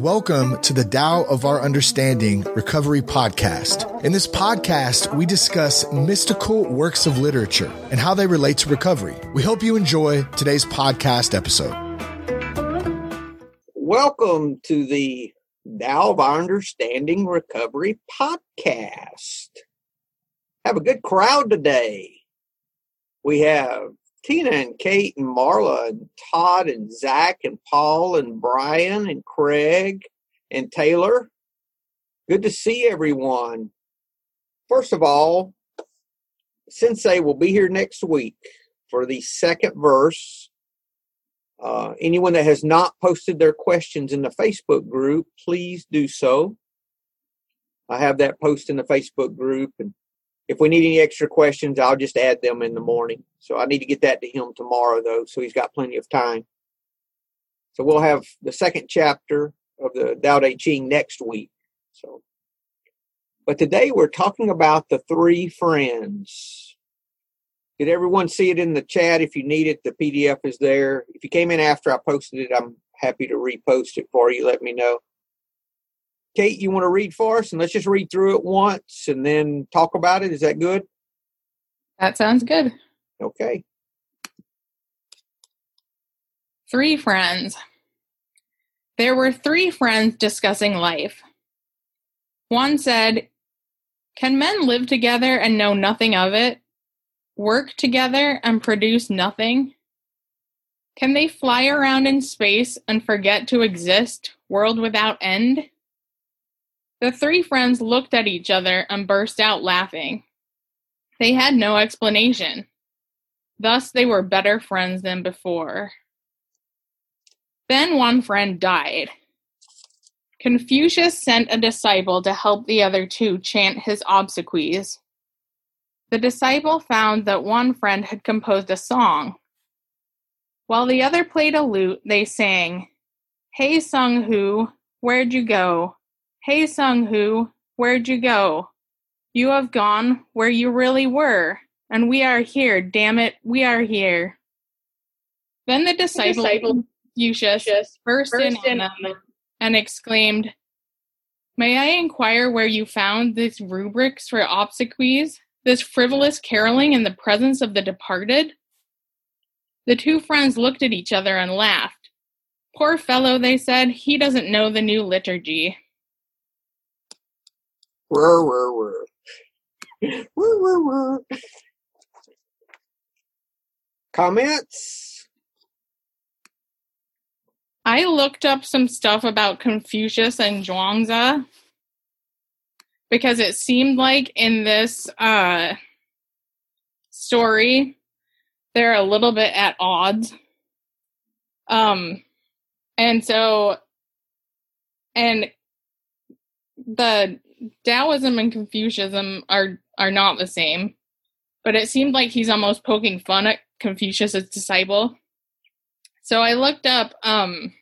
welcome to the Tao of Our Understanding Recovery Podcast. In this podcast, we discuss mystical works of literature and how they relate to recovery. We hope you enjoy today's podcast episode. Welcome to the Tao of Our Understanding Recovery Podcast. Have a good crowd today. We have Tina and Kate and Marla and Todd and Zach and Paul and Brian and Craig and Taylor. Good to see everyone. First of all, Sensei will be here next week for the second verse. Uh, anyone that has not posted their questions in the Facebook group, please do so. I have that post in the Facebook group, and if we need any extra questions, I'll just add them in the morning. So I need to get that to him tomorrow, though, so he's got plenty of time. So we'll have the second chapter of the Tao Te Ching next week. So, but today we're talking about the three friends. Did everyone see it in the chat? If you need it, the PDF is there. If you came in after I posted it, I'm happy to repost it for you. Let me know. Kate, you want to read for us? And let's just read through it once and then talk about it. Is that good? That sounds good. Okay. Three friends. There were three friends discussing life. One said, Can men live together and know nothing of it? Work together and produce nothing? Can they fly around in space and forget to exist, world without end? The three friends looked at each other and burst out laughing. They had no explanation. Thus, they were better friends than before. Then one friend died. Confucius sent a disciple to help the other two chant his obsequies. The disciple found that one friend had composed a song. While the other played a lute, they sang, Hey Sang Hu, where'd you go? Hey Sang Hu, where'd you go? You have gone where you really were, and we are here, damn it, we are here. Then the disciple, disciple Confucius burst, burst in, in on them and exclaimed, May I inquire where you found these rubrics for obsequies, this frivolous caroling in the presence of the departed? The two friends looked at each other and laughed. Poor fellow, they said, he doesn't know the new liturgy. Whir, whir, whir. whir, whir, whir. Comments? I looked up some stuff about Confucius and Zhuangzi because it seemed like in this uh, story they're a little bit at odds. Um, and so, and the Taoism and Confucianism are are not the same, but it seemed like he's almost poking fun at Confucius' disciple. So I looked up um,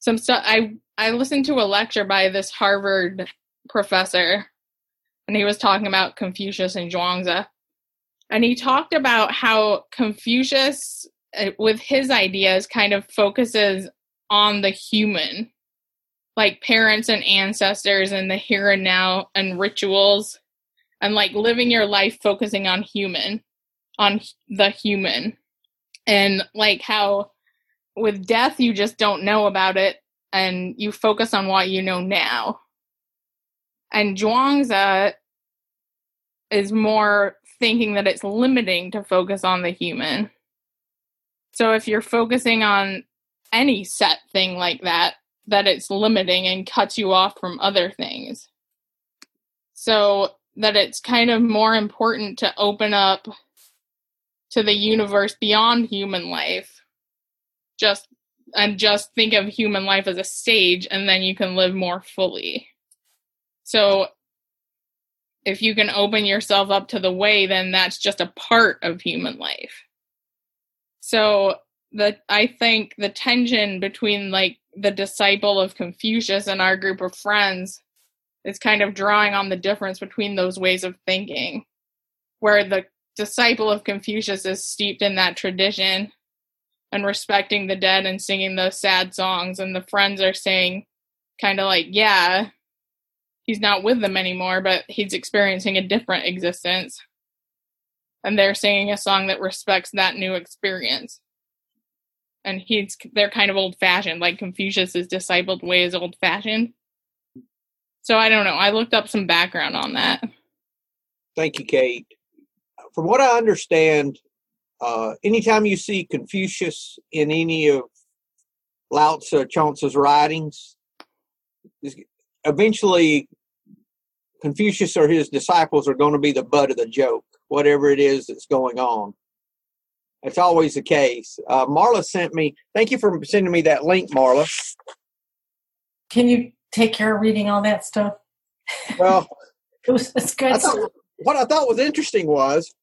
some stuff. I I listened to a lecture by this Harvard professor, and he was talking about Confucius and Zhuangzi, and he talked about how Confucius, uh, with his ideas, kind of focuses on the human like parents and ancestors and the here and now and rituals and like living your life focusing on human on the human. And like how with death you just don't know about it and you focus on what you know now. And zhuangzi is more thinking that it's limiting to focus on the human. So if you're focusing on any set thing like that that it's limiting and cuts you off from other things. So that it's kind of more important to open up to the universe beyond human life. Just and just think of human life as a stage and then you can live more fully. So if you can open yourself up to the way then that's just a part of human life. So the I think the tension between like the disciple of Confucius and our group of friends is kind of drawing on the difference between those ways of thinking, where the disciple of Confucius is steeped in that tradition and respecting the dead and singing those sad songs, and the friends are saying, kind of like, yeah, he's not with them anymore, but he's experiencing a different existence. And they're singing a song that respects that new experience. And he's they're kind of old fashioned, like Confucius's discipled way is old fashioned. So I don't know. I looked up some background on that. Thank you, Kate. From what I understand, uh, anytime you see Confucius in any of Lao Tzu, Chuang-Tzu's writings, eventually Confucius or his disciples are going to be the butt of the joke, whatever it is that's going on. It's always the case. Uh, Marla sent me, thank you for sending me that link, Marla. Can you take care of reading all that stuff? Well, it was it's good. I thought, what I thought was interesting was,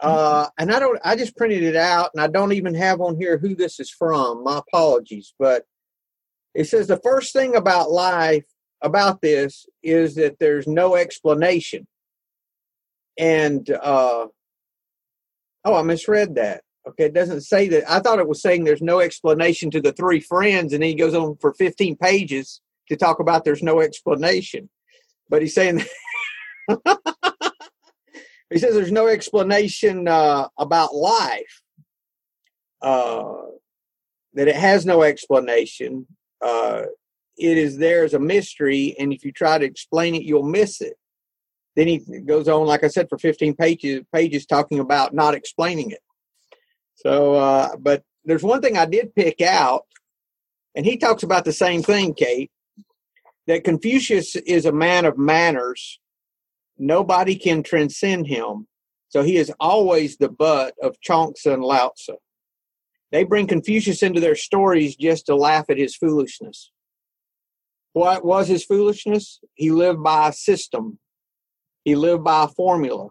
uh, and I don't, I just printed it out, and I don't even have on here who this is from. My apologies, but it says the first thing about life about this is that there's no explanation. And uh, oh, I misread that. Okay, it doesn't say that. I thought it was saying there's no explanation to the three friends, and then he goes on for 15 pages to talk about there's no explanation. But he's saying he says there's no explanation uh, about life. Uh, that it has no explanation. Uh, it is there as a mystery, and if you try to explain it, you'll miss it. Then he goes on, like I said, for 15 pages, pages talking about not explaining it. So, uh, but there's one thing I did pick out, and he talks about the same thing, Kate, that Confucius is a man of manners. Nobody can transcend him. So he is always the butt of Chuang-Tzu and Lao. They bring Confucius into their stories just to laugh at his foolishness. What was his foolishness? He lived by a system. He lived by a formula,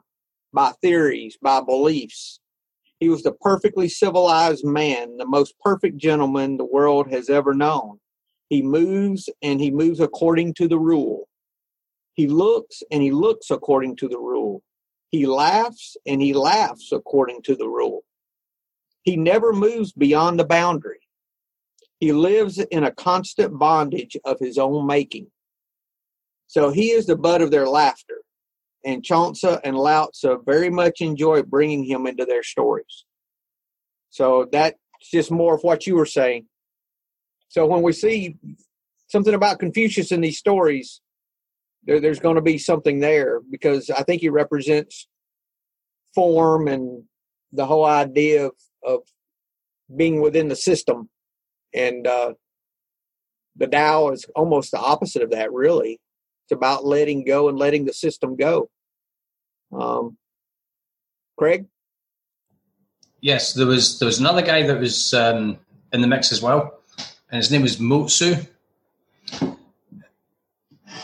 by theories, by beliefs. He was the perfectly civilized man, the most perfect gentleman the world has ever known. He moves and he moves according to the rule. He looks and he looks according to the rule. He laughs and he laughs according to the rule. He never moves beyond the boundary. He lives in a constant bondage of his own making. So he is the butt of their laughter. And Chuang-Tzu and Lao Tzu very much enjoy bringing him into their stories. So that's just more of what you were saying. So when we see something about Confucius in these stories, there, there's going to be something there because I think he represents form and the whole idea of, of being within the system and uh, the Tao is almost the opposite of that, really. About letting go and letting the system go. Um, Craig? Yes, there was there was another guy that was um, in the mix as well, and his name was Mo Tzu,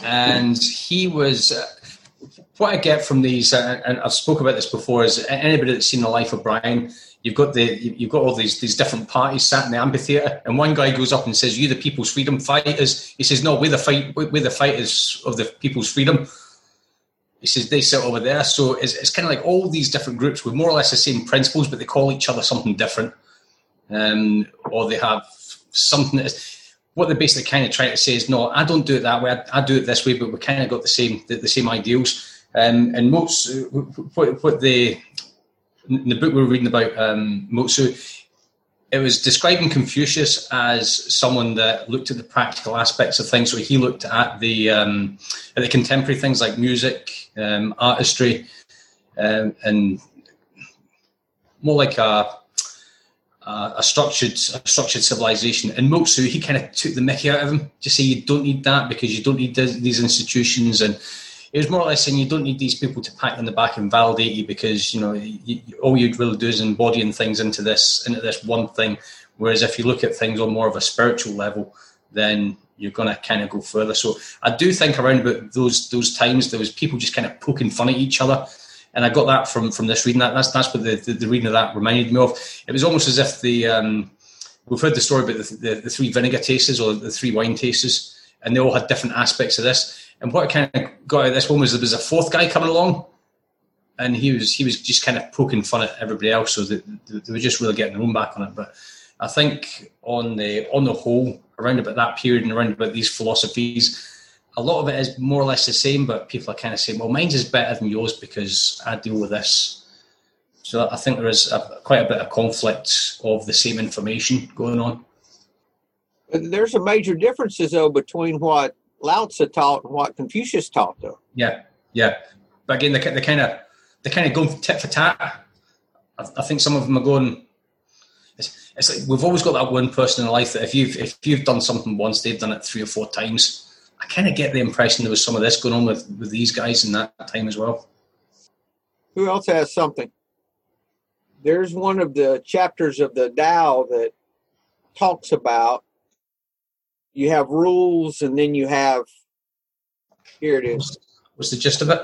and he was. What I get from these, uh, and I've spoke about this before, is anybody that's seen the life of Brian, you've got the you've got all these these different parties sat in the amphitheater, and one guy goes up and says, "You the people's freedom fighters." He says, "No, we're the fight we're the fighters of the people's freedom." He says they sit over there, so it's, it's kind of like all these different groups with more or less the same principles, but they call each other something different, um, or they have something that is. What they're basically kind of trying to say is, no, I don't do it that way. I, I do it this way, but we kind of got the same the, the same ideals. Um, and most what, what they in the book we were reading about um, it was describing Confucius as someone that looked at the practical aspects of things. So he looked at the um, at the contemporary things like music, um, artistry, um, and more like a, a structured a structured civilization. And Mo Tzu, he kind of took the mickey out of him. Just say you don't need that because you don't need these institutions and it was more or less saying you don't need these people to pat you on the back and validate you because you know you, all you'd really do is embodying things into this into this one thing. Whereas if you look at things on more of a spiritual level, then you're going to kind of go further. So I do think around about those those times there was people just kind of poking fun at each other, and I got that from from this reading. That that's that's what the, the, the reading of that reminded me of. It was almost as if the um, we've heard the story about the, the, the three vinegar tasters or the three wine tasters, and they all had different aspects of this and what kind of got out of this one was there was a fourth guy coming along, and he was he was just kind of poking fun at everybody else, so they, they were just really getting their own back on it. But I think on the on the whole, around about that period and around about these philosophies. A lot of it is more or less the same, but people are kind of saying, "Well, mine's is better than yours because I deal with this." So I think there is a, quite a bit of conflict of the same information going on. There's some major differences though between what Lao Tzu taught and what Confucius taught, though. Yeah, yeah. But again, they, they kind of they kind of go tit for tat. I, I, think some of them are going. It's, it's like we've always got that one person in life that if you've if you've done something once, they've done it three or four times. I kind of get the impression there was some of this going on with with these guys in that time as well. Who else has something? there's one of the chapters of the Tao that talks about you have rules and then you have here it is. What's the gist of it?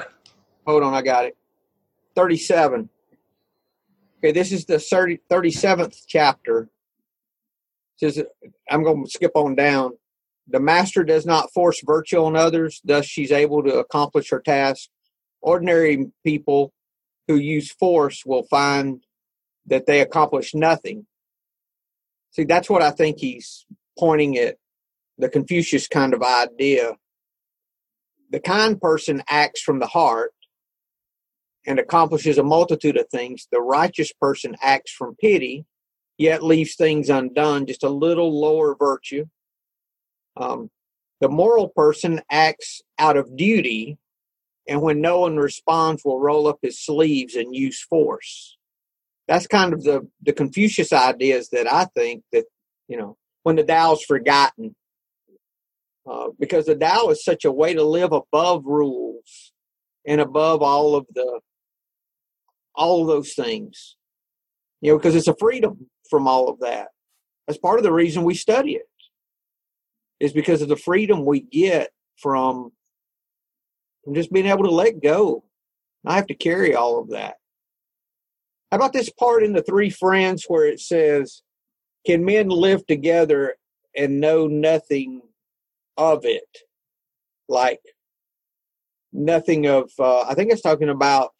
Hold on, I got it. 37. Okay, this is the 30, 37th chapter. It says I'm going to skip on down. The master does not force virtue on others, thus she's able to accomplish her task. Ordinary people who use force will find that they accomplish nothing. See, that's what I think he's pointing at the Confucius kind of idea. The kind person acts from the heart and accomplishes a multitude of things. The righteous person acts from pity, yet leaves things undone, just a little lower virtue. Um, the moral person acts out of duty, and when no one responds, will roll up his sleeves and use force that's kind of the the Confucius ideas that I think that you know when the Tao's forgotten, uh, because the Tao is such a way to live above rules and above all of the all of those things, you know, because it's a freedom from all of that. That's part of the reason we study it, is because of the freedom we get from from just being able to let go. I have to carry all of that. How about this part in the Three Friends where it says, "Can men live together and know nothing of it?" Like nothing of. Uh, I think it's talking about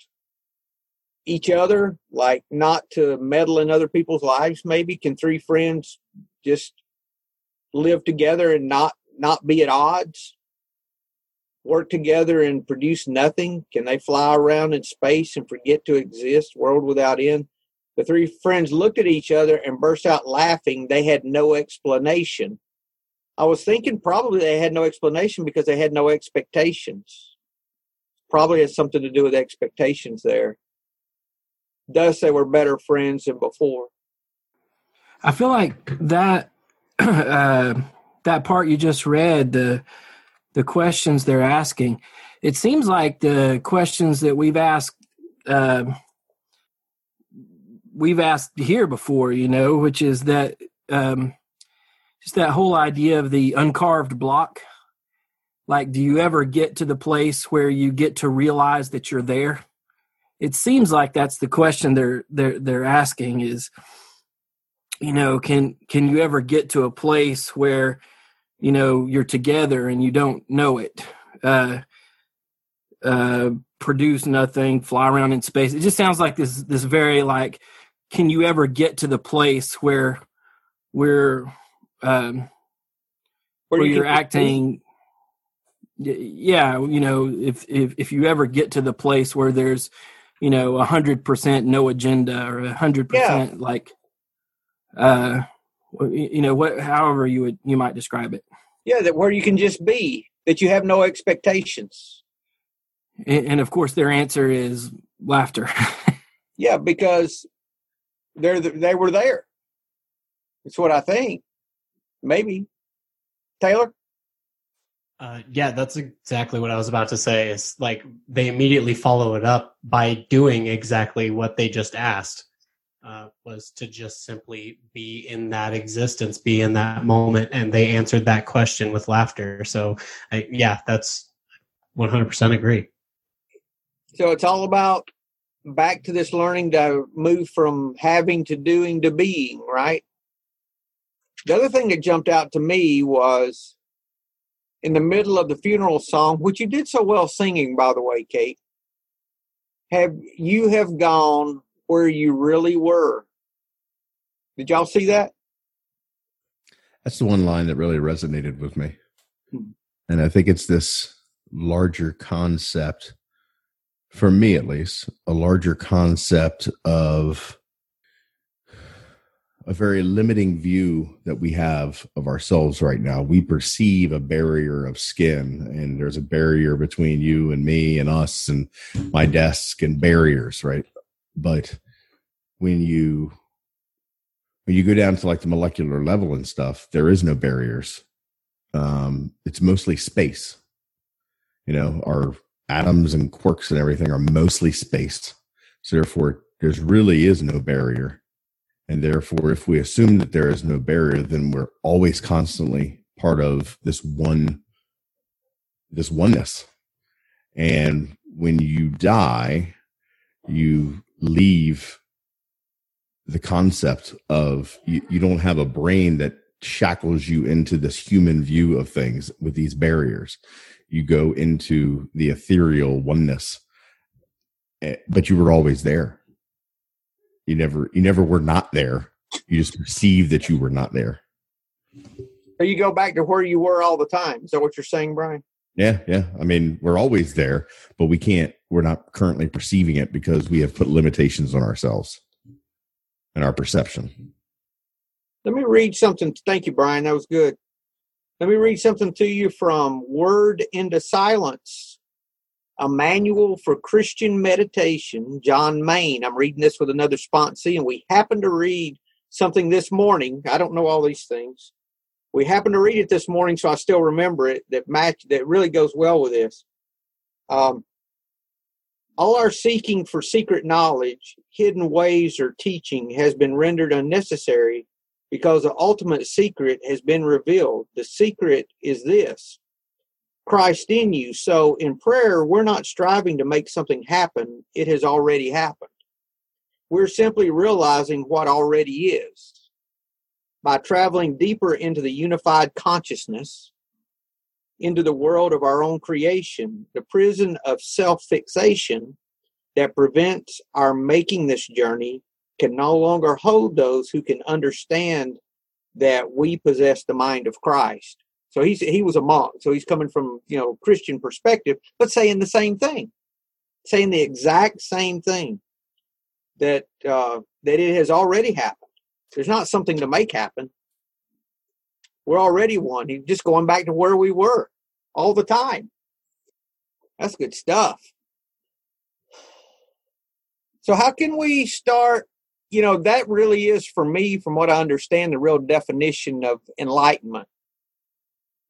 each other, like not to meddle in other people's lives. Maybe can three friends just live together and not not be at odds? work together and produce nothing? Can they fly around in space and forget to exist, world without end? The three friends looked at each other and burst out laughing. They had no explanation. I was thinking probably they had no explanation because they had no expectations. Probably has something to do with expectations there. Thus, they were better friends than before. I feel like that uh, that part you just read, the the questions they're asking. It seems like the questions that we've asked uh, we've asked here before, you know, which is that um, just that whole idea of the uncarved block. Like, do you ever get to the place where you get to realize that you're there? It seems like that's the question they're they're they're asking is, you know, can can you ever get to a place where you know you're together and you don't know it uh uh produce nothing fly around in space it just sounds like this this very like can you ever get to the place where we're um where, where you are acting yeah you know if if if you ever get to the place where there's you know a hundred percent no agenda or a hundred percent like uh you know what however you would you might describe it. Yeah that where you can just be that you have no expectations. And, and of course their answer is laughter. Yeah because they're they were there. It's what i think maybe taylor uh, yeah, that's exactly what I was about to say. Is like they immediately follow it up by doing exactly what they just asked uh, was to just simply be in that existence, be in that moment, and they answered that question with laughter. So, I, yeah, that's 100% agree. So it's all about back to this learning to move from having to doing to being, right? The other thing that jumped out to me was in the middle of the funeral song, which you did so well singing, by the way, Kate. Have you have gone where you really were. Did y'all see that? That's the one line that really resonated with me. Hmm. And I think it's this larger concept, for me at least, a larger concept of a very limiting view that we have of ourselves right now. We perceive a barrier of skin, and there's a barrier between you and me and us and my desk and barriers, right? But when you when you go down to like the molecular level and stuff, there is no barriers. Um, it's mostly space. You know, our atoms and quarks and everything are mostly space. So therefore, there's really is no barrier and therefore, if we assume that there is no barrier, then we're always constantly part of this one, this oneness. And when you die, you leave the concept of you, you don't have a brain that shackles you into this human view of things with these barriers. You go into the ethereal oneness, eh, but you were always there you never you never were not there. You just perceive that you were not there. So you go back to where you were all the time. Is that what you're saying brian? Yeah yeah. I mean we're always there but we can't we're not currently perceiving it because we have put limitations on ourselves and our perception. Let me read something. Thank you brian. That was good. Let me read something to you from word into silence a manual for Christian meditation, John Main. I'm reading this with another sponsee, and we happened to read something this morning. I don't know all these things. We happened to read it this morning, so I still remember it. That match that really goes well with this. Um, all our seeking for secret knowledge, hidden ways, or teaching has been rendered unnecessary because the ultimate secret has been revealed. The secret is this Christ in you. So in prayer, we're not striving to make something happen, it has already happened. We're simply realizing what already is. By traveling deeper into the unified consciousness, into the world of our own creation, the prison of self fixation that prevents our making this journey can no longer hold those who can understand that we possess the mind of Christ. So he's he was a monk, so he's coming from you know Christian perspective, but saying the same thing, saying the exact same thing that uh, that it has already happened. There's not something to make happen. We're already one. He's just going back to where we were all the time. That's good stuff. So how can we start? You know, that really is for me, from what I understand, the real definition of enlightenment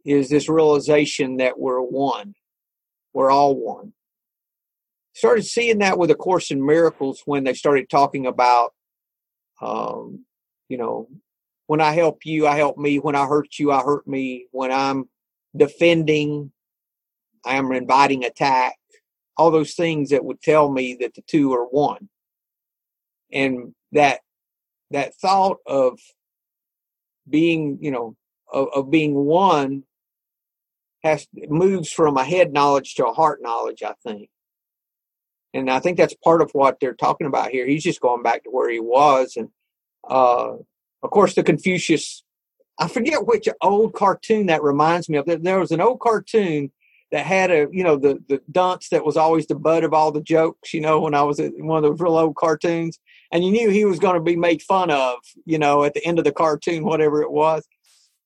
is this realization that we're one. We're all one. Started seeing that with A Course in Miracles when they started talking about, um, you know, when I help you, I help me. When I hurt you, I hurt me. When I'm defending, I am inviting attack. All those things that would tell me that the two are one. And that that thought of being, you know, of, of being one has moves from a head knowledge to a heart knowledge, I think. And I think that's part of what they're talking about here. He's just going back to where he was. And uh, of course, the Confucius, I forget which old cartoon that reminds me of. There was an old cartoon that had a, you know, the, the dunce that was always the butt of all the jokes, you know, when I was one of those real old cartoons. And you knew he was going to be made fun of, you know, at the end of the cartoon, whatever it was.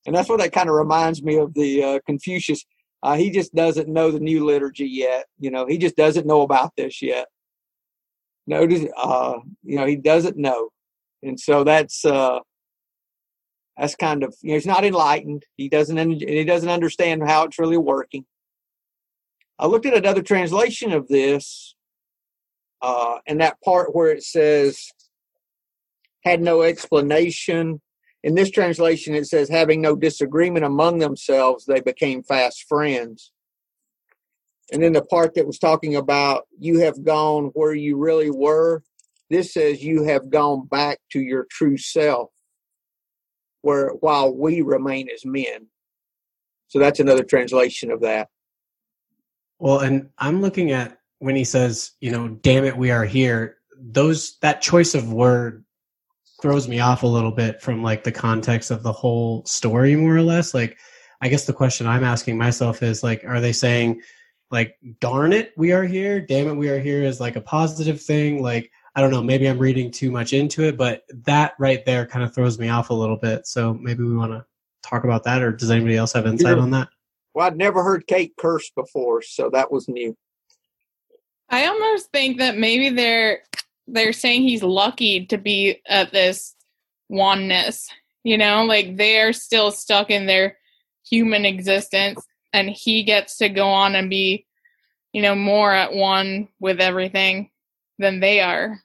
And that's what that kind of reminds me of the uh, Confucius. Uh, he just doesn't know the new liturgy yet. You know, he just doesn't know about this yet. Notice, uh, you know, he doesn't know, and so that's uh, that's kind of you know he's not enlightened. He doesn't he doesn't understand how it's really working. I looked at another translation of this, uh, and that part where it says had no explanation in this translation, it says, having no disagreement among themselves, they became fast friends. And then the part that was talking about you have gone where you really were, this says you have gone back to your true self, where while we remain as men. So that's another translation of that. Well, and I'm looking at when he says, you know, damn it, we are here. Those that choice of word throws me off a little bit from like the context of the whole story, more or less. Like, I guess the question I'm asking myself is like, are they saying like, darn it, we are here, damn it, we are here is like a positive thing? Like, I don't know, maybe I'm reading too much into it, but that right there kind of throws me off a little bit. So maybe we want to talk about that, or does anybody else have insight on that? Well, I'd never heard Kate curse before, so that was new. I almost think that maybe they're they're saying he's lucky to be at this oneness. You know, like they're still stuck in their human existence and he gets to go on and be, you know, more at one with everything than they are.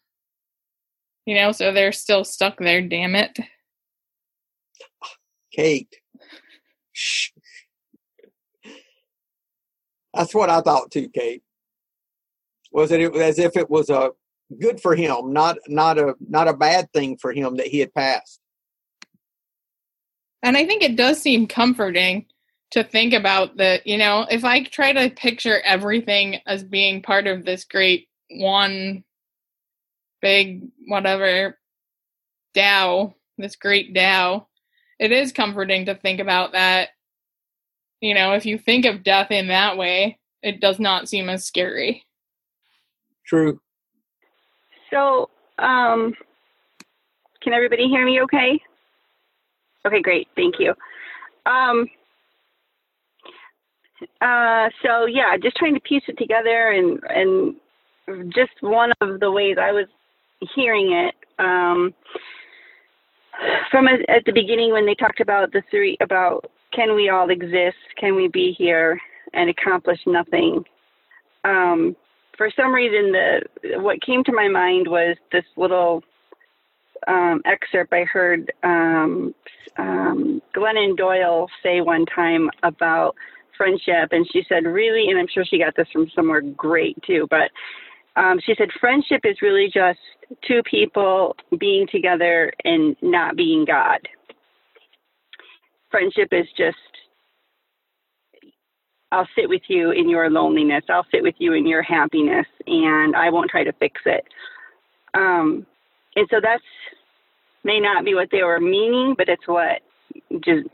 You know, so they're still stuck there, damn it. Kate. Shh. That's what I thought too, Kate. Was it as if it was a good for him, not not a not a bad thing for him that he had passed. And I think it does seem comforting to think about that, you know, if I try to picture everything as being part of this great one big whatever Tao, this great Tao, it is comforting to think about that. You know, if you think of death in that way, it does not seem as scary. True. So, um, can everybody hear me okay? Okay, great. Thank you. Um, uh, so yeah, just trying to piece it together and, and just one of the ways I was hearing it, um, from a, at the beginning when they talked about the three, about can we all exist? Can we be here and accomplish nothing? Um, for some reason, the what came to my mind was this little um, excerpt I heard um, um, Glennon Doyle say one time about friendship, and she said, really, and I'm sure she got this from somewhere great too, but um, she said, friendship is really just two people being together and not being God. Friendship is just I'll sit with you in your loneliness. I'll sit with you in your happiness, and I won't try to fix it. Um, and so that's may not be what they were meaning, but it's what just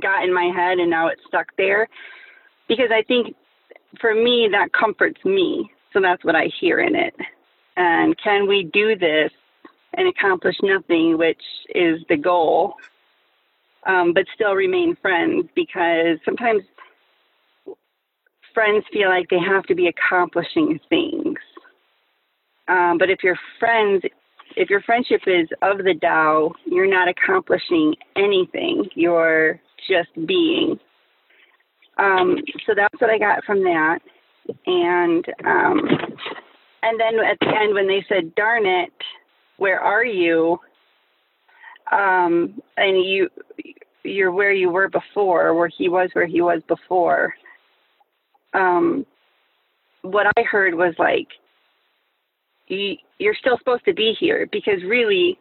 got in my head, and now it's stuck there. Because I think for me, that comforts me. So that's what I hear in it. And can we do this and accomplish nothing, which is the goal, um, but still remain friends? Because sometimes friends feel like they have to be accomplishing things. Um, but if your friends, if your friendship is of the Tao, you're not accomplishing anything. You're just being. Um, so that's what I got from that. And um, and then at the end when they said, "Darn it, where are you?" Um, and you you're where you were before, where he was where he was before um, what I heard was like, you, you're still supposed to be here because really,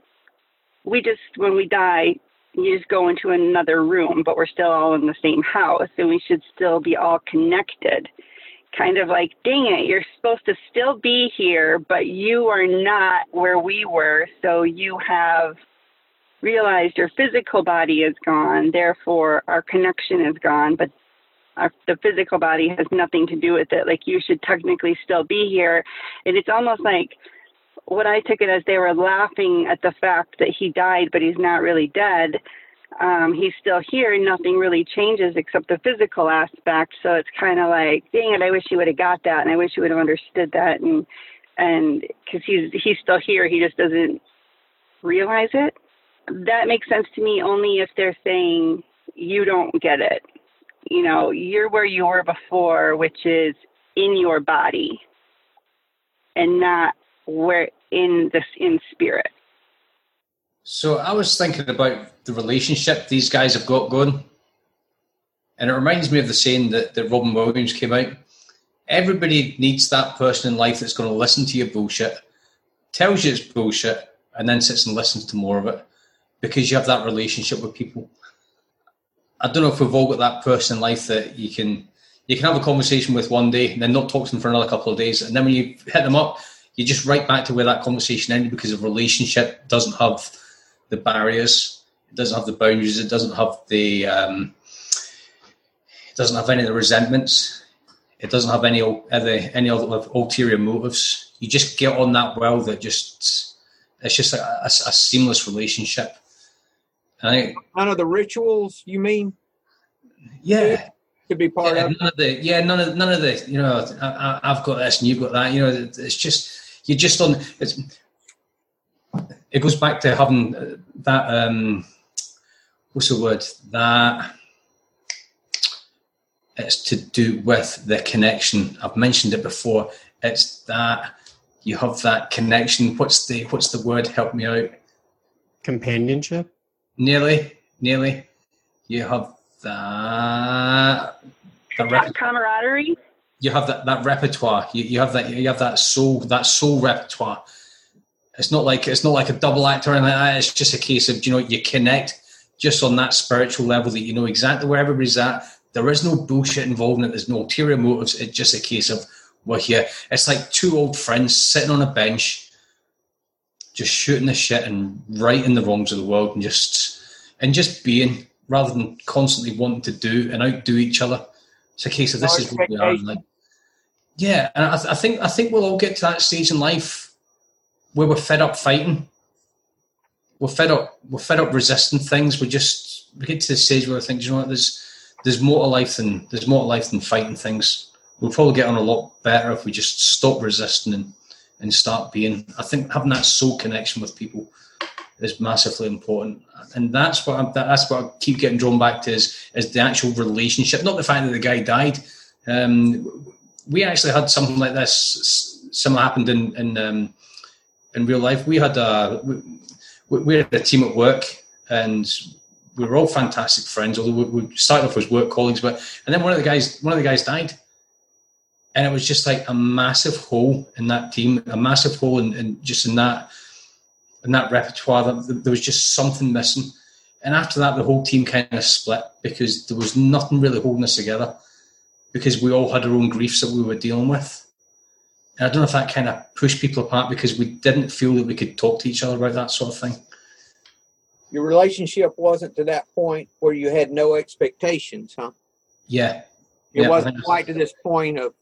we just, when we die, you just go into another room, but we're still all in the same house and we should still be all connected. Kind of like, dang it, you're supposed to still be here, but you are not where we were. So you have realized your physical body is gone, therefore our connection is gone, but our, the physical body has nothing to do with it. Like you should technically still be here. And it's almost like what I took it as they were laughing at the fact that he died, but he's not really dead. Um, he's still here. Nothing really changes except the physical aspect. So it's kind of like, dang it, I wish he would have got that, and I wish he would have understood that, and and because he's he's still here, he just doesn't realize it. That makes sense to me only if they're saying you don't get it you know, you're where you were before, which is in your body and not where in this in spirit. So I was thinking about the relationship these guys have got going. And it reminds me of the saying that, that Robin Williams came out. Everybody needs that person in life that's going to listen to your bullshit, tells you it's bullshit, and then sits and listens to more of it because you have that relationship with people. I don't know if we've all got that person in life that you can you can have a conversation with one day and then not talk to them for another couple of days, and then when you hit them up, you just right back to where that conversation ended because a relationship doesn't have the barriers, it doesn't have the boundaries, it doesn't have the um, it doesn't have any of the resentments, it doesn't have any other any other ulterior motives. You just get on that well that just it's just a, a, a seamless relationship. I none of the rituals you mean? Yeah, to be part yeah, of. None of the yeah, none of none of the you know I, have got this and you've got that. You know, it's just you're just on. It's it goes back to having that um what's the word that it's to do with the connection. I've mentioned it before. It's that you have that connection. What's the what's the word? Help me out. Companionship. Nearly, nearly. You have that. that camaraderie. You have that, that repertoire. You, you have that you have that soul that soul repertoire. It's not like it's not like a double act or anything like that. It's just a case of you know you connect just on that spiritual level that you know exactly where everybody's at. There is no bullshit involved in it. There's no ulterior motives. It's just a case of we're here. It's like two old friends sitting on a bench, just shooting the shit and righting the wrongs of the world, and just and just being rather than constantly wanting to do and outdo each other. It's a case of this is what we are. Like, yeah, and I, th- I think I think we'll all get to that stage in life where we're fed up fighting. We're fed up. We're fed up resisting things. We just we get to the stage where we think, you know what, there's there's more to life than there's more to life than fighting things. We'll probably get on a lot better if we just stop resisting and, and start being. I think having that soul connection with people is massively important, and that's what I'm, that's what I keep getting drawn back to is is the actual relationship, not the fact that the guy died. Um, we actually had something like this. Similar happened in in um, in real life. We had a we, we had a team at work, and we were all fantastic friends. Although we, we started off as work colleagues, but and then one of the guys one of the guys died, and it was just like a massive hole in that team, a massive hole in, in just in that in that repertoire. That there was just something missing. And after that, the whole team kind of split because there was nothing really holding us together because we all had our own griefs that we were dealing with. And I don't know if that kind of pushed people apart because we didn't feel that we could talk to each other about that sort of thing. Your relationship wasn't to that point where you had no expectations, huh? Yeah. It yeah, wasn't quite to this point of,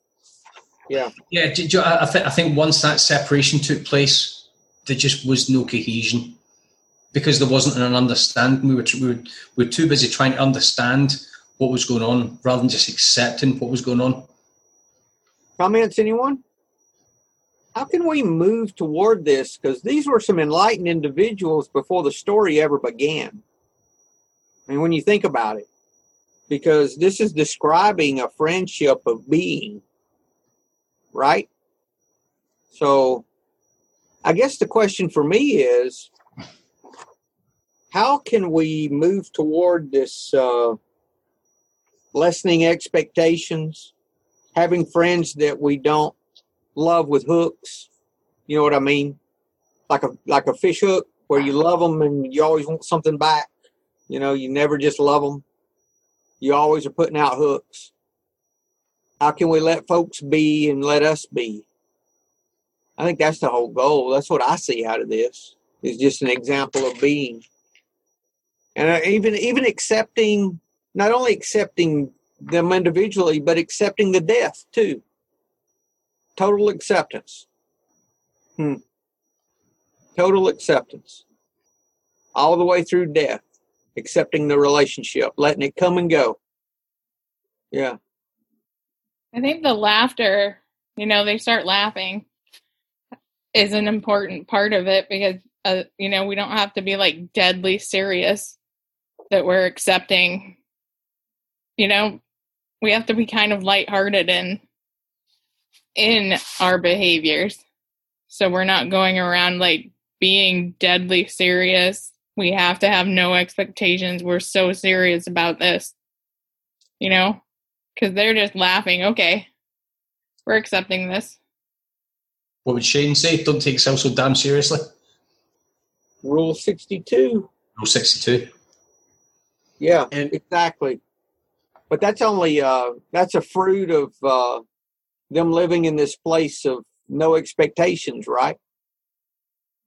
yeah. Yeah, I, th- I think once that separation took place, there just was no cohesion because there wasn't an understanding. We were, we were, we were too busy trying to understand what was going on rather than just accepting what was going on. Comments, anyone? how can we move toward this? Because these were some enlightened individuals before the story ever began. I mean, when you think about it, because this is describing a friendship of being, right? So, I guess the question for me is how can we move toward this uh, lessening expectations, having friends that we don't love with hooks. You know what I mean? Like a like a fish hook where you love them and you always want something back. You know, you never just love them. You always are putting out hooks. How can we let folks be and let us be? I think that's the whole goal. That's what I see out of this. Is just an example of being, and uh, even even accepting, not only accepting them individually, but accepting the death too total acceptance. Hmm. Total acceptance. All the way through death, accepting the relationship, letting it come and go. Yeah. I think the laughter, you know, they start laughing is an important part of it because, uh, you know, we don't have to be like deadly serious that we're accepting. You know, we have to be kind of lighthearted and in our behaviors. So we're not going around like being deadly serious. We have to have no expectations. We're so serious about this, you know, because they're just laughing. Okay, we're accepting this. What would Shane say? Don't take yourself so damn seriously. Rule 62. Rule 62. Yeah, and, exactly. But that's only, uh, that's a fruit of, uh, them living in this place of no expectations, right?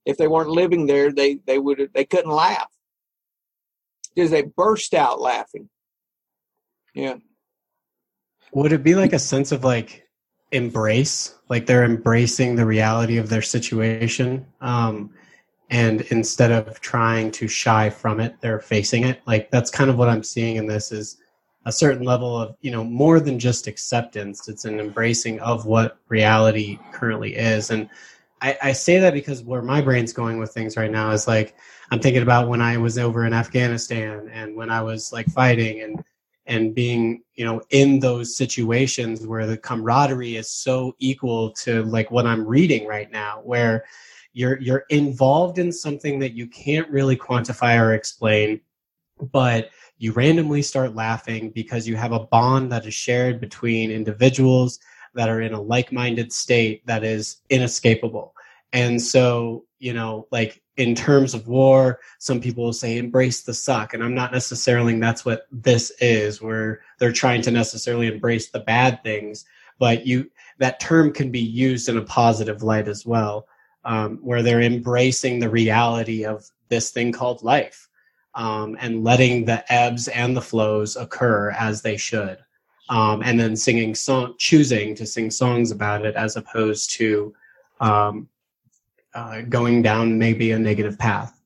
If they weren't living there, they they would they couldn't laugh because they burst out laughing. Yeah. Would it be like a sense of like embrace, like they're embracing the reality of their situation, um, and instead of trying to shy from it, they're facing it. Like that's kind of what I'm seeing in this is a certain level of you know more than just acceptance. It's an embracing of what reality currently is, and I, I say that because where my brain's going with things right now is like I'm thinking about when I was over in Afghanistan and when I was like fighting and and being you know in those situations where the camaraderie is so equal to like what i'm reading right now where you're you're involved in something that you can't really quantify or explain but you randomly start laughing because you have a bond that is shared between individuals that are in a like-minded state that is inescapable. And so you know like in terms of war, some people will say embrace the suck. And I'm not necessarily that's what this is, where they're trying to necessarily embrace the bad things, but you that term can be used in a positive light as well, um, where they're embracing the reality of this thing called life um, and letting the ebbs and the flows occur as they should. Um, and then singing song, choosing to sing songs about it as opposed to um, uh, going down maybe a negative path.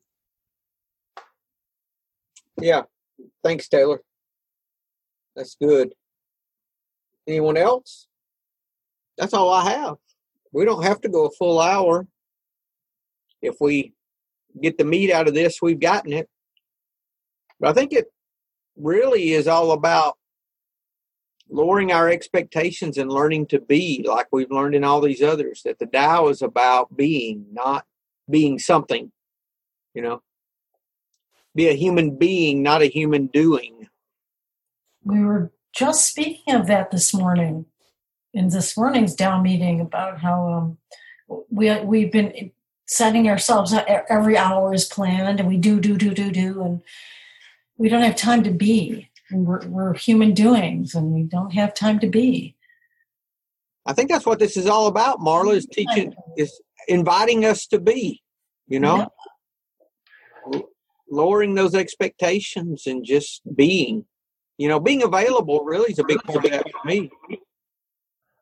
Yeah. Thanks, Taylor. That's good. Anyone else? That's all I have. We don't have to go a full hour. If we get the meat out of this, we've gotten it. But I think it really is all about lowering our expectations and learning to be like we've learned in all these others that the Tao is about being, not being something. You know, be a human being, not a human doing. We were just speaking of that this morning in this morning's Tao meeting about how um, we we've been setting ourselves every hour is planned and we do do do do do and we don't have time to be we're, we're human doings and we don't have time to be. I think that's what this is all about. Marla is teaching, is inviting us to be, you know, yeah. lowering those expectations and just being, you know, being available really is a big part of that for me.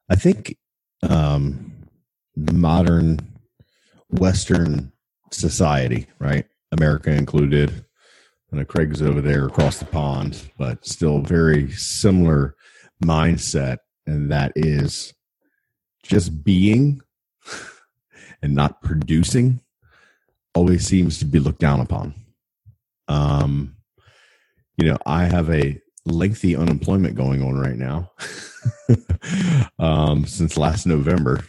I think um, modern Western society, right, America included, I know Craig's over there across the pond, but still very similar mindset. And that is just being and not producing always seems to be looked down upon. Um, you know, I have a lengthy unemployment going on right now um, since last November,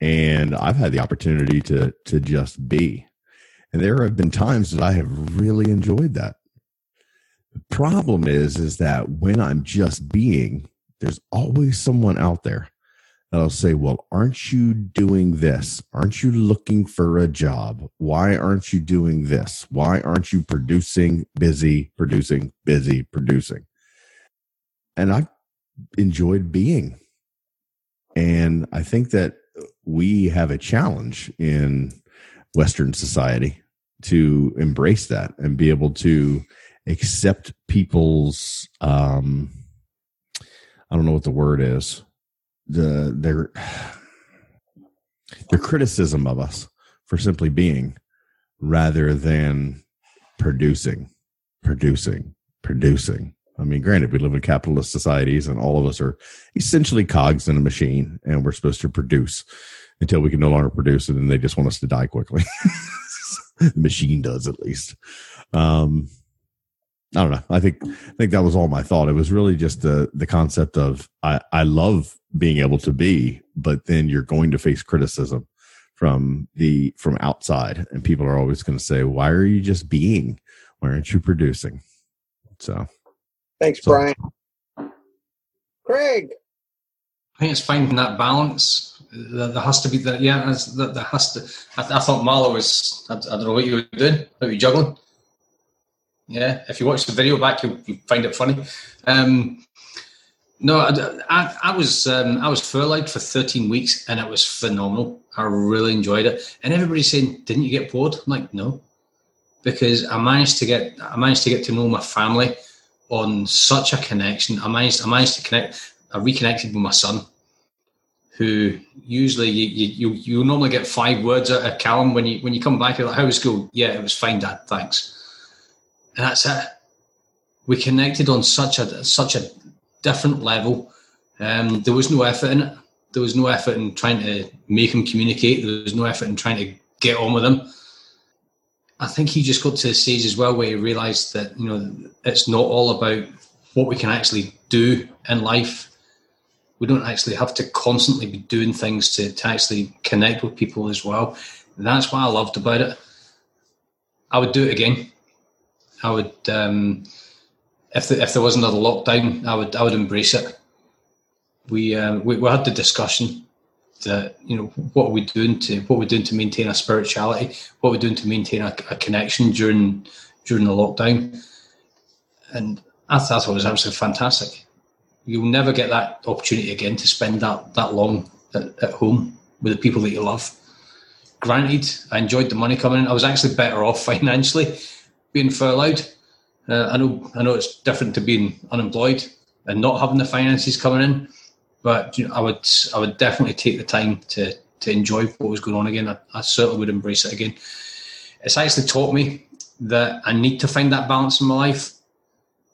and I've had the opportunity to to just be. And there have been times that I have really enjoyed that. The problem is, is that when I'm just being, there's always someone out there that'll say, Well, aren't you doing this? Aren't you looking for a job? Why aren't you doing this? Why aren't you producing, busy, producing, busy, producing? And I enjoyed being. And I think that we have a challenge in Western society to embrace that and be able to accept people's um I don't know what the word is. The their their criticism of us for simply being rather than producing, producing, producing. I mean, granted, we live in capitalist societies and all of us are essentially cogs in a machine and we're supposed to produce until we can no longer produce and they just want us to die quickly. the machine does at least. Um, I don't know. I think I think that was all my thought. It was really just the the concept of I I love being able to be, but then you're going to face criticism from the from outside, and people are always going to say, "Why are you just being? Why aren't you producing?" So, thanks, so. Brian. Craig, I think it's finding that balance there, there has to be that. Yeah, there, there has to. I, I, thought Marla was. I, I, don't know what you were doing. Were you juggling? Yeah, if you watch the video back, you'll, you'll find it funny. Um, No, I, I, I was um, I was furloughed for 13 weeks and it was phenomenal. I really enjoyed it. And everybody's saying, "Didn't you get bored?" I'm like, "No," because I managed to get I managed to get to know my family on such a connection. I managed I managed to connect. I reconnected with my son, who usually you you, you normally get five words out of Callum when you when you come back. You're like, "How was school?" Yeah, it was fine, Dad. Thanks. And that's it. We connected on such a such a different level. Um, there was no effort in it. There was no effort in trying to make him communicate. There was no effort in trying to get on with him. I think he just got to the stage as well where he realised that you know it's not all about what we can actually do in life. We don't actually have to constantly be doing things to, to actually connect with people as well. That's what I loved about it. I would do it again. I would um, if the, if there was another lockdown, I would I would embrace it. We um, we, we had the discussion that you know what are we doing to what we're doing to maintain a spirituality, what we're doing to maintain a, a connection during during the lockdown, and I thought it was absolutely fantastic. You'll never get that opportunity again to spend that that long at, at home with the people that you love. Granted, I enjoyed the money coming in. I was actually better off financially being furloughed uh, I know I know it's different to being unemployed and not having the finances coming in, but you know, I would I would definitely take the time to to enjoy what was going on again. I, I certainly would embrace it again. It's actually taught me that I need to find that balance in my life.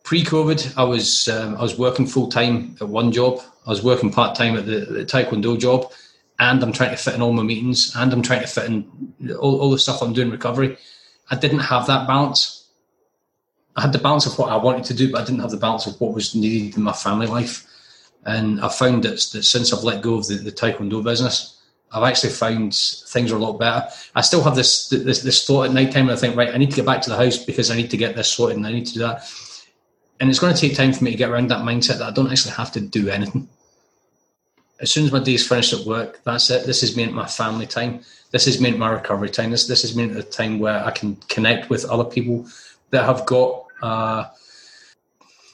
Pre-COVID, I was um, I was working full time at one job. I was working part time at the, the Taekwondo job, and I'm trying to fit in all my meetings, and I'm trying to fit in all, all the stuff I'm doing recovery. I didn't have that balance I had the balance of what I wanted to do, but I didn't have the balance of what was needed in my family life. And I found that, that since I've let go of the, the taekwondo business, I've actually found things are a lot better. I still have this this, this thought at night time, and I think, right, I need to get back to the house because I need to get this sorted, and I need to do that. And it's going to take time for me to get around that mindset that I don't actually have to do anything. As soon as my day's finished at work, that's it. This is meant my family time. This is meant my recovery time. This this is meant a time where I can connect with other people that have got uh,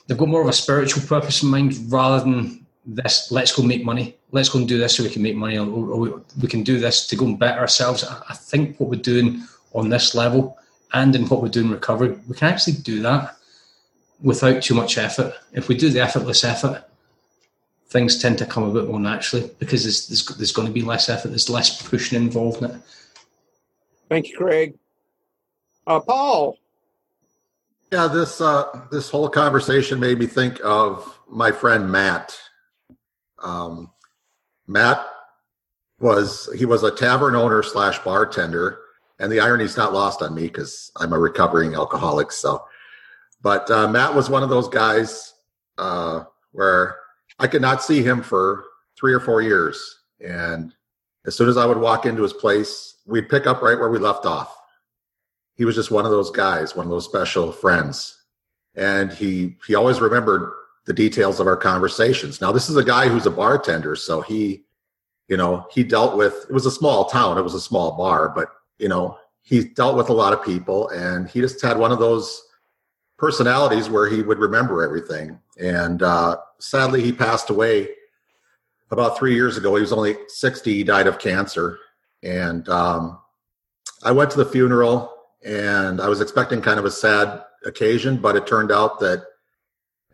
they've got more of a spiritual purpose in mind rather than this. Let's go make money. Let's go and do this so we can make money, or, or we can do this to go and better ourselves. I think what we're doing on this level and in what we're doing recovery, we can actually do that without too much effort. If we do the effortless effort, things tend to come a bit more naturally because there's, there's, there's going to be less effort, there's less pushing involved in it. Thank you, Craig. Uh, Paul, yeah, this uh, this whole conversation made me think of my friend Matt. Um, Matt was he was a tavern owner slash bartender, and the irony is not lost on me because I'm a recovering alcoholic. So, but uh, Matt was one of those guys uh, where I could not see him for three or four years, and as soon as I would walk into his place, we'd pick up right where we left off he was just one of those guys, one of those special friends. And he he always remembered the details of our conversations. Now, this is a guy who's a bartender, so he, you know, he dealt with it was a small town, it was a small bar, but you know, he dealt with a lot of people and he just had one of those personalities where he would remember everything. And uh, sadly, he passed away about three years ago. He was only 60, he died of cancer. And um, I went to the funeral and I was expecting kind of a sad occasion, but it turned out that,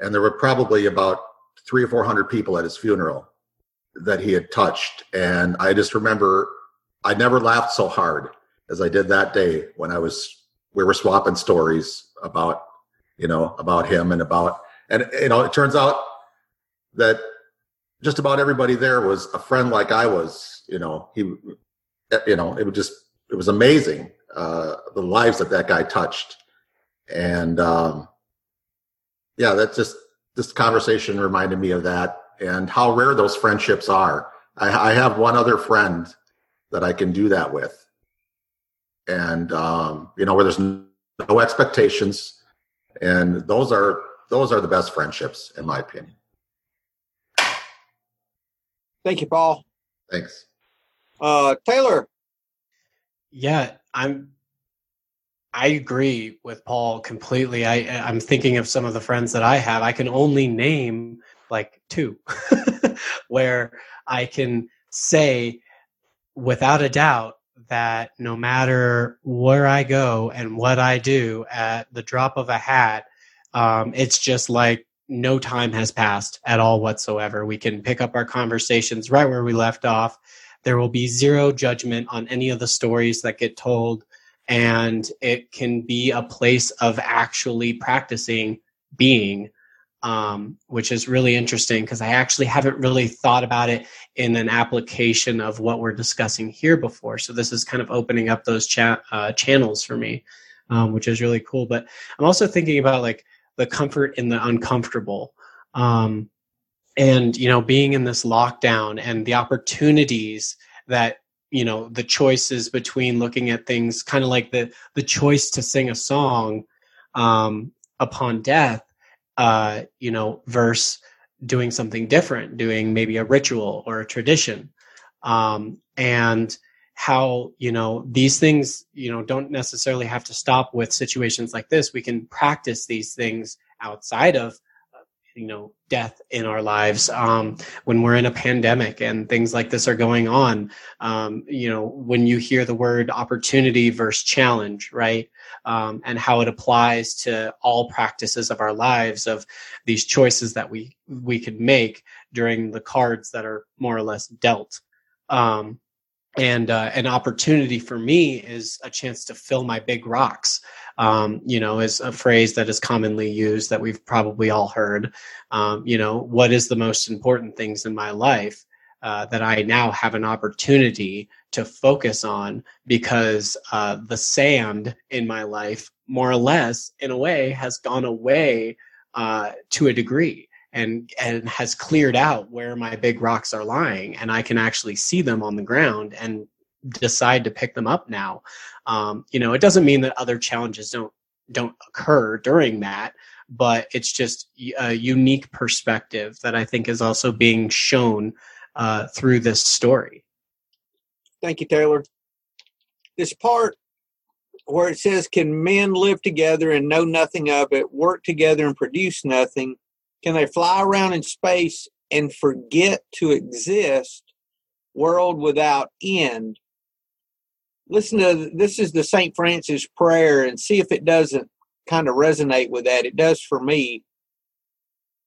and there were probably about three or four hundred people at his funeral that he had touched, and I just remember I never laughed so hard as I did that day when I was we were swapping stories about you know about him and about and you know it turns out that just about everybody there was a friend like I was you know he you know it was just it was amazing uh, the lives that that guy touched, and um, yeah, that just this conversation reminded me of that and how rare those friendships are. I, I have one other friend that I can do that with, and um, you know where there's no expectations, and those are those are the best friendships in my opinion. Thank you, Paul. Thanks. Uh, Taylor. Yeah, I'm I agree with Paul completely. I I'm thinking of some of the friends that I have. I can only name like two, where I can say without a doubt that no matter where I go and what I do at the drop of a hat, um, it's just like no time has passed at all whatsoever. We can pick up our conversations right where we left off. There will be zero judgment on any of the stories that get told. And it can be a place of actually practicing being, um, which is really interesting because I actually haven't really thought about it in an application of what we're discussing here before. So this is kind of opening up those cha- uh, channels for me, um, which is really cool. But I'm also thinking about like the comfort in the uncomfortable. Um, and you know being in this lockdown and the opportunities that you know the choices between looking at things kind of like the the choice to sing a song um, upon death uh, you know versus doing something different doing maybe a ritual or a tradition. Um, and how you know these things you know don't necessarily have to stop with situations like this. We can practice these things outside of you know death in our lives um, when we're in a pandemic and things like this are going on um, you know when you hear the word opportunity versus challenge right? Um, and how it applies to all practices of our lives of these choices that we we could make during the cards that are more or less dealt. Um, and uh, an opportunity for me is a chance to fill my big rocks um, you know is a phrase that is commonly used that we've probably all heard um, you know what is the most important things in my life uh, that i now have an opportunity to focus on because uh, the sand in my life more or less in a way has gone away uh, to a degree and and has cleared out where my big rocks are lying and i can actually see them on the ground and decide to pick them up now. Um, you know it doesn't mean that other challenges don't don't occur during that but it's just a unique perspective that i think is also being shown uh, through this story. Thank you taylor. This part where it says can men live together and know nothing of it work together and produce nothing can they fly around in space and forget to exist? World without end. Listen to this is the St. Francis prayer and see if it doesn't kind of resonate with that. It does for me.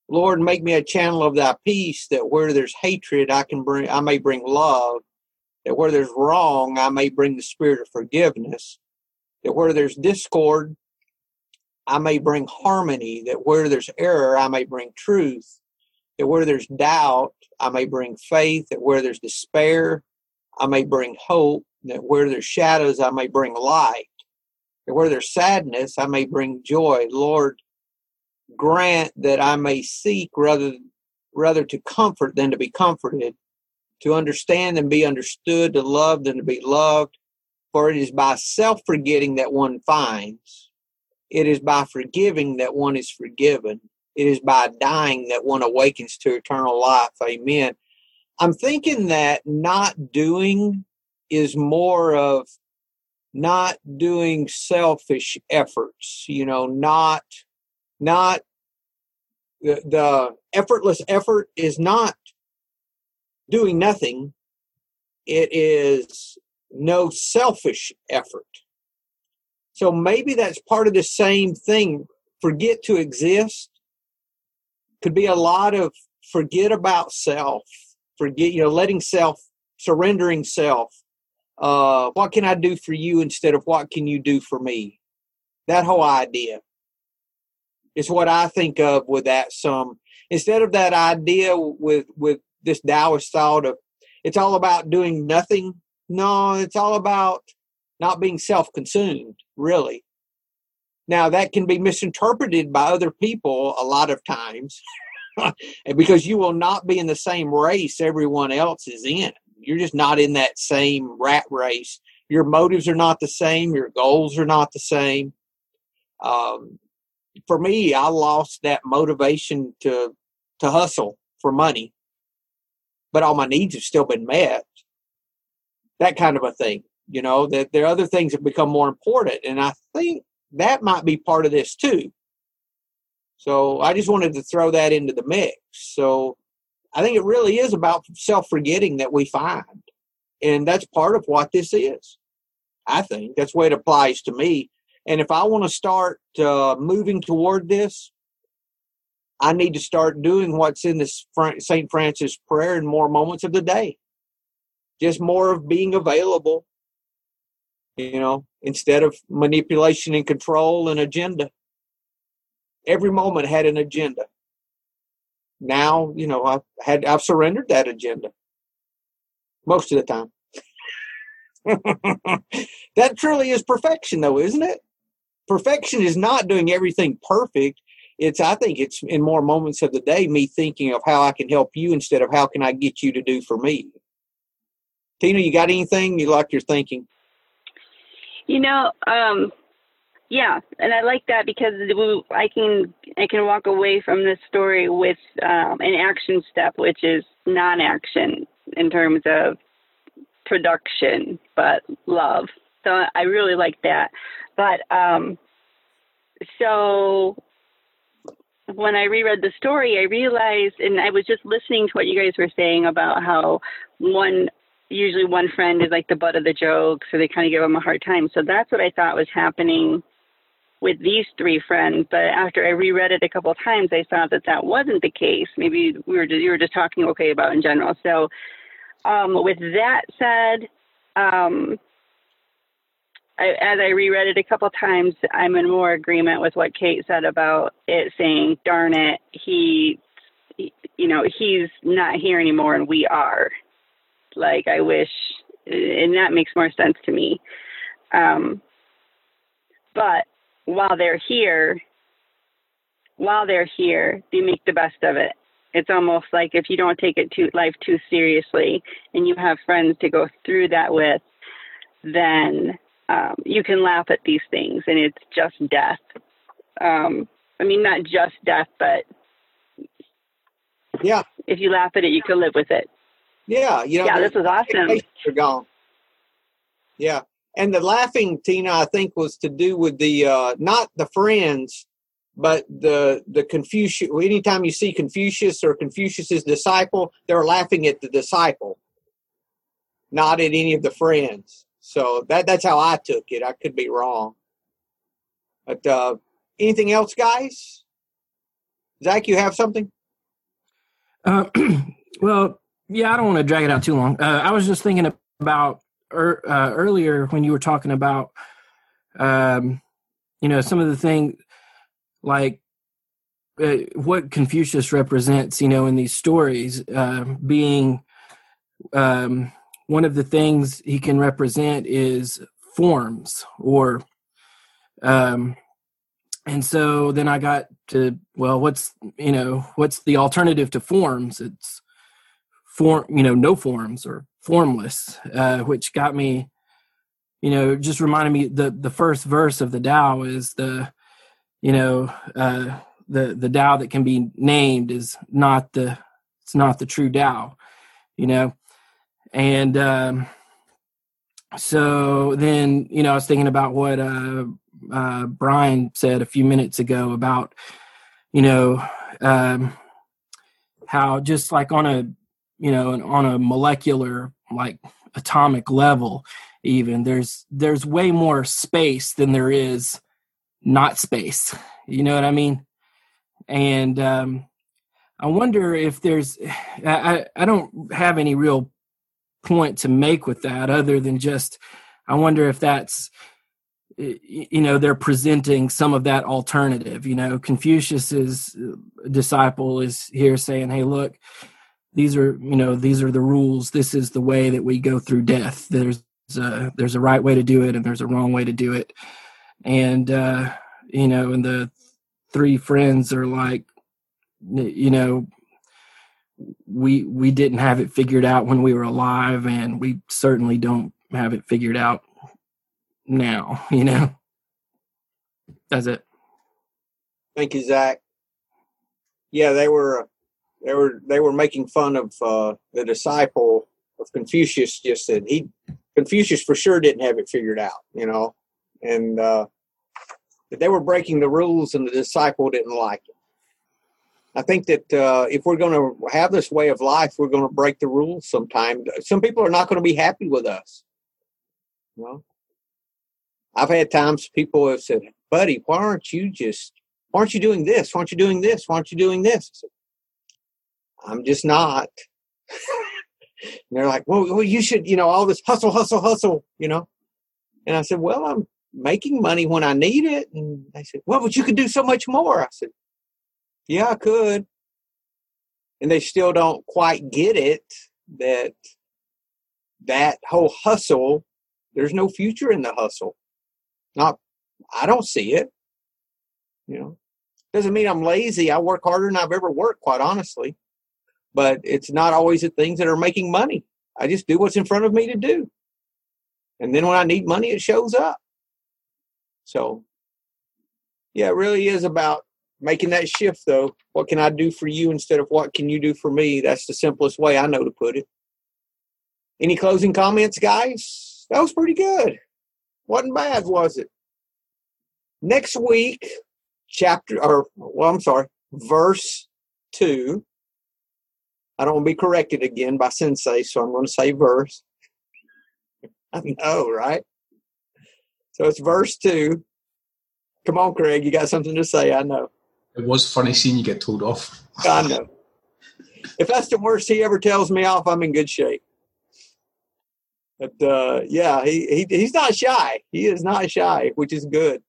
Lord, make me a channel of thy peace that where there's hatred I can bring I may bring love. That where there's wrong I may bring the spirit of forgiveness. That where there's discord I may bring harmony, that where there's error, I may bring truth, that where there's doubt, I may bring faith, that where there's despair, I may bring hope, that where there's shadows, I may bring light, that where there's sadness, I may bring joy. Lord, grant that I may seek rather rather to comfort than to be comforted, to understand and be understood, to love than to be loved. For it is by self forgetting that one finds it is by forgiving that one is forgiven. It is by dying that one awakens to eternal life. Amen. I'm thinking that not doing is more of not doing selfish efforts, you know, not, not the, the effortless effort is not doing nothing. It is no selfish effort. So maybe that's part of the same thing. Forget to exist could be a lot of forget about self, forget, you know, letting self, surrendering self. Uh, what can I do for you instead of what can you do for me? That whole idea is what I think of with that some instead of that idea with with this Taoist thought of it's all about doing nothing. No, it's all about not being self-consumed really. Now, that can be misinterpreted by other people a lot of times because you will not be in the same race everyone else is in. You're just not in that same rat race. Your motives are not the same, your goals are not the same. Um, for me, I lost that motivation to to hustle for money, but all my needs have still been met. That kind of a thing you know that there are other things that become more important and i think that might be part of this too So I just wanted to throw that into the mix. So I think it really is about self forgetting that we find. And that's part of what this is. I think that's the way it applies to me. And if I want to start uh, moving toward this, I need to start doing what's in this St. Francis prayer in more moments of the day. Just more of being available, you know, instead of manipulation and control and agenda. Every moment had an agenda. Now, you know, I've had I've surrendered that agenda most of the time. that truly is perfection, though, isn't it? Perfection is not doing everything perfect. It's, I think, it's in more moments of the day me thinking of how I can help you instead of how can I get you to do for me. Tina, you got anything you like your thinking? You know, um, yeah, and I like that because I can I can walk away from this story with um, an action step, which is non-action in terms of production, but love. So I really like that. But um, so when I reread the story, I realized, and I was just listening to what you guys were saying about how one, usually one friend is like the butt of the joke, so they kind of give them a hard time. So that's what I thought was happening with these three friends. But after I reread it a couple of times, I saw that that wasn't the case. Maybe we were just, you were just talking okay about in general. So um, with that said, um, I, as I reread it a couple times, I'm in more agreement with what Kate said about it saying, "Darn it, he, you know, he's not here anymore, and we are." Like I wish, and that makes more sense to me. Um, but while they're here, while they're here, they make the best of it. It's almost like if you don't take it too life too seriously, and you have friends to go through that with, then um, you can laugh at these things, and it's just death. Um, I mean, not just death, but yeah, if you laugh at it, you can live with it. Yeah, you know, yeah, this was awesome. Are gone. Yeah, and the laughing, Tina, I think was to do with the uh, not the friends, but the the Confucius. Anytime you see Confucius or Confucius's disciple, they're laughing at the disciple, not at any of the friends. So that that's how I took it. I could be wrong. But uh, anything else, guys? Zach, you have something? Uh, well, yeah, I don't want to drag it out too long. Uh, I was just thinking about er, uh, earlier when you were talking about, um, you know, some of the things like uh, what Confucius represents, you know, in these stories, uh, being um, one of the things he can represent is forms or um and so then i got to well what's you know what's the alternative to forms it's form you know no forms or formless uh which got me you know just reminded me the the first verse of the Tao is the you know uh the the Tao that can be named is not the it's not the true Tao you know? And um, so then, you know, I was thinking about what uh, uh, Brian said a few minutes ago about, you know, um, how just like on a, you know, and on a molecular, like atomic level, even there's there's way more space than there is not space. You know what I mean? And um, I wonder if there's I, I don't have any real point to make with that other than just i wonder if that's you know they're presenting some of that alternative you know confucius's uh, disciple is here saying hey look these are you know these are the rules. This is the way that we go through death. There's a there's a right way to do it and there's a wrong way to do it. And uh you know and the three friends are like you know we we didn't have it figured out when we were alive and we certainly don't have it figured out now you know? That's it. Thank you zach. Yeah they were they were they were making fun of uh, the disciple of confucius just said he confucius for sure didn't have it figured out you know and uh they were breaking the rules and the disciple didn't like it I think that uh, if we're going to have this way of life, we're going to break the rules sometime. Some people are not going to be happy with us. You know, I've had times people have said, "Buddy, why aren't you just? Why aren't you doing this? Why aren't you doing this? Why aren't you doing this?" Said, I'm just not. and they're like, "Well, well, you should, you know, all this hustle, hustle, hustle," you know. And I said, "Well, I'm making money when I need it." And they said, "Well, but you could do so much more." I said, "Yeah, I could." And they still don't quite get it that that whole hustle, there's no future in the hustle. Not, I don't see it. You know, doesn't mean I'm lazy. I work harder than I've ever worked, quite honestly. But it's not always the things that are making money. I just do what's in front of me to do. And then when I need money, it shows up. So, yeah, it really is about making that shift, though. What can I do for you instead of what can you do for me? That's the simplest way I know to put it. Any closing comments, guys? That was pretty good. Wasn't bad, was it? Next week, chapter, or, well, I'm sorry, verse 2. I don't want to be corrected again by Sensei, so I'm going to say verse. I know, right? So it's verse 2. Come on, Craig, you got something to say, I know. It was funny seeing you get told off. I know. If that's the worst he ever tells me off, I'm in good shape. But uh, yeah, he, he he's not shy. He is not shy, which is good.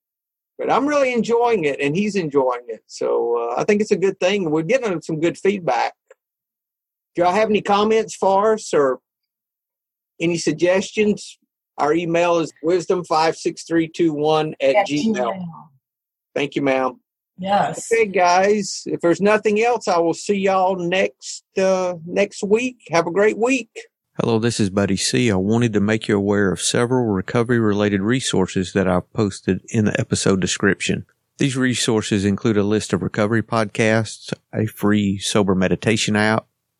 But I'm really enjoying it, and he's enjoying it. So uh, I think it's a good thing. We're getting some good feedback. If y'all have any comments for us or any suggestions, our email is wisdom56321 at, At gmail. Gmail. Thank you, ma'am. Yes. Okay, guys. If there's nothing else, I will see y'all next uh, next week. Have a great week. Hello, this is Buddy C. I wanted to make you aware of several recovery related resources that I've posted in the episode description. These resources include a list of recovery podcasts, a free sober meditation app,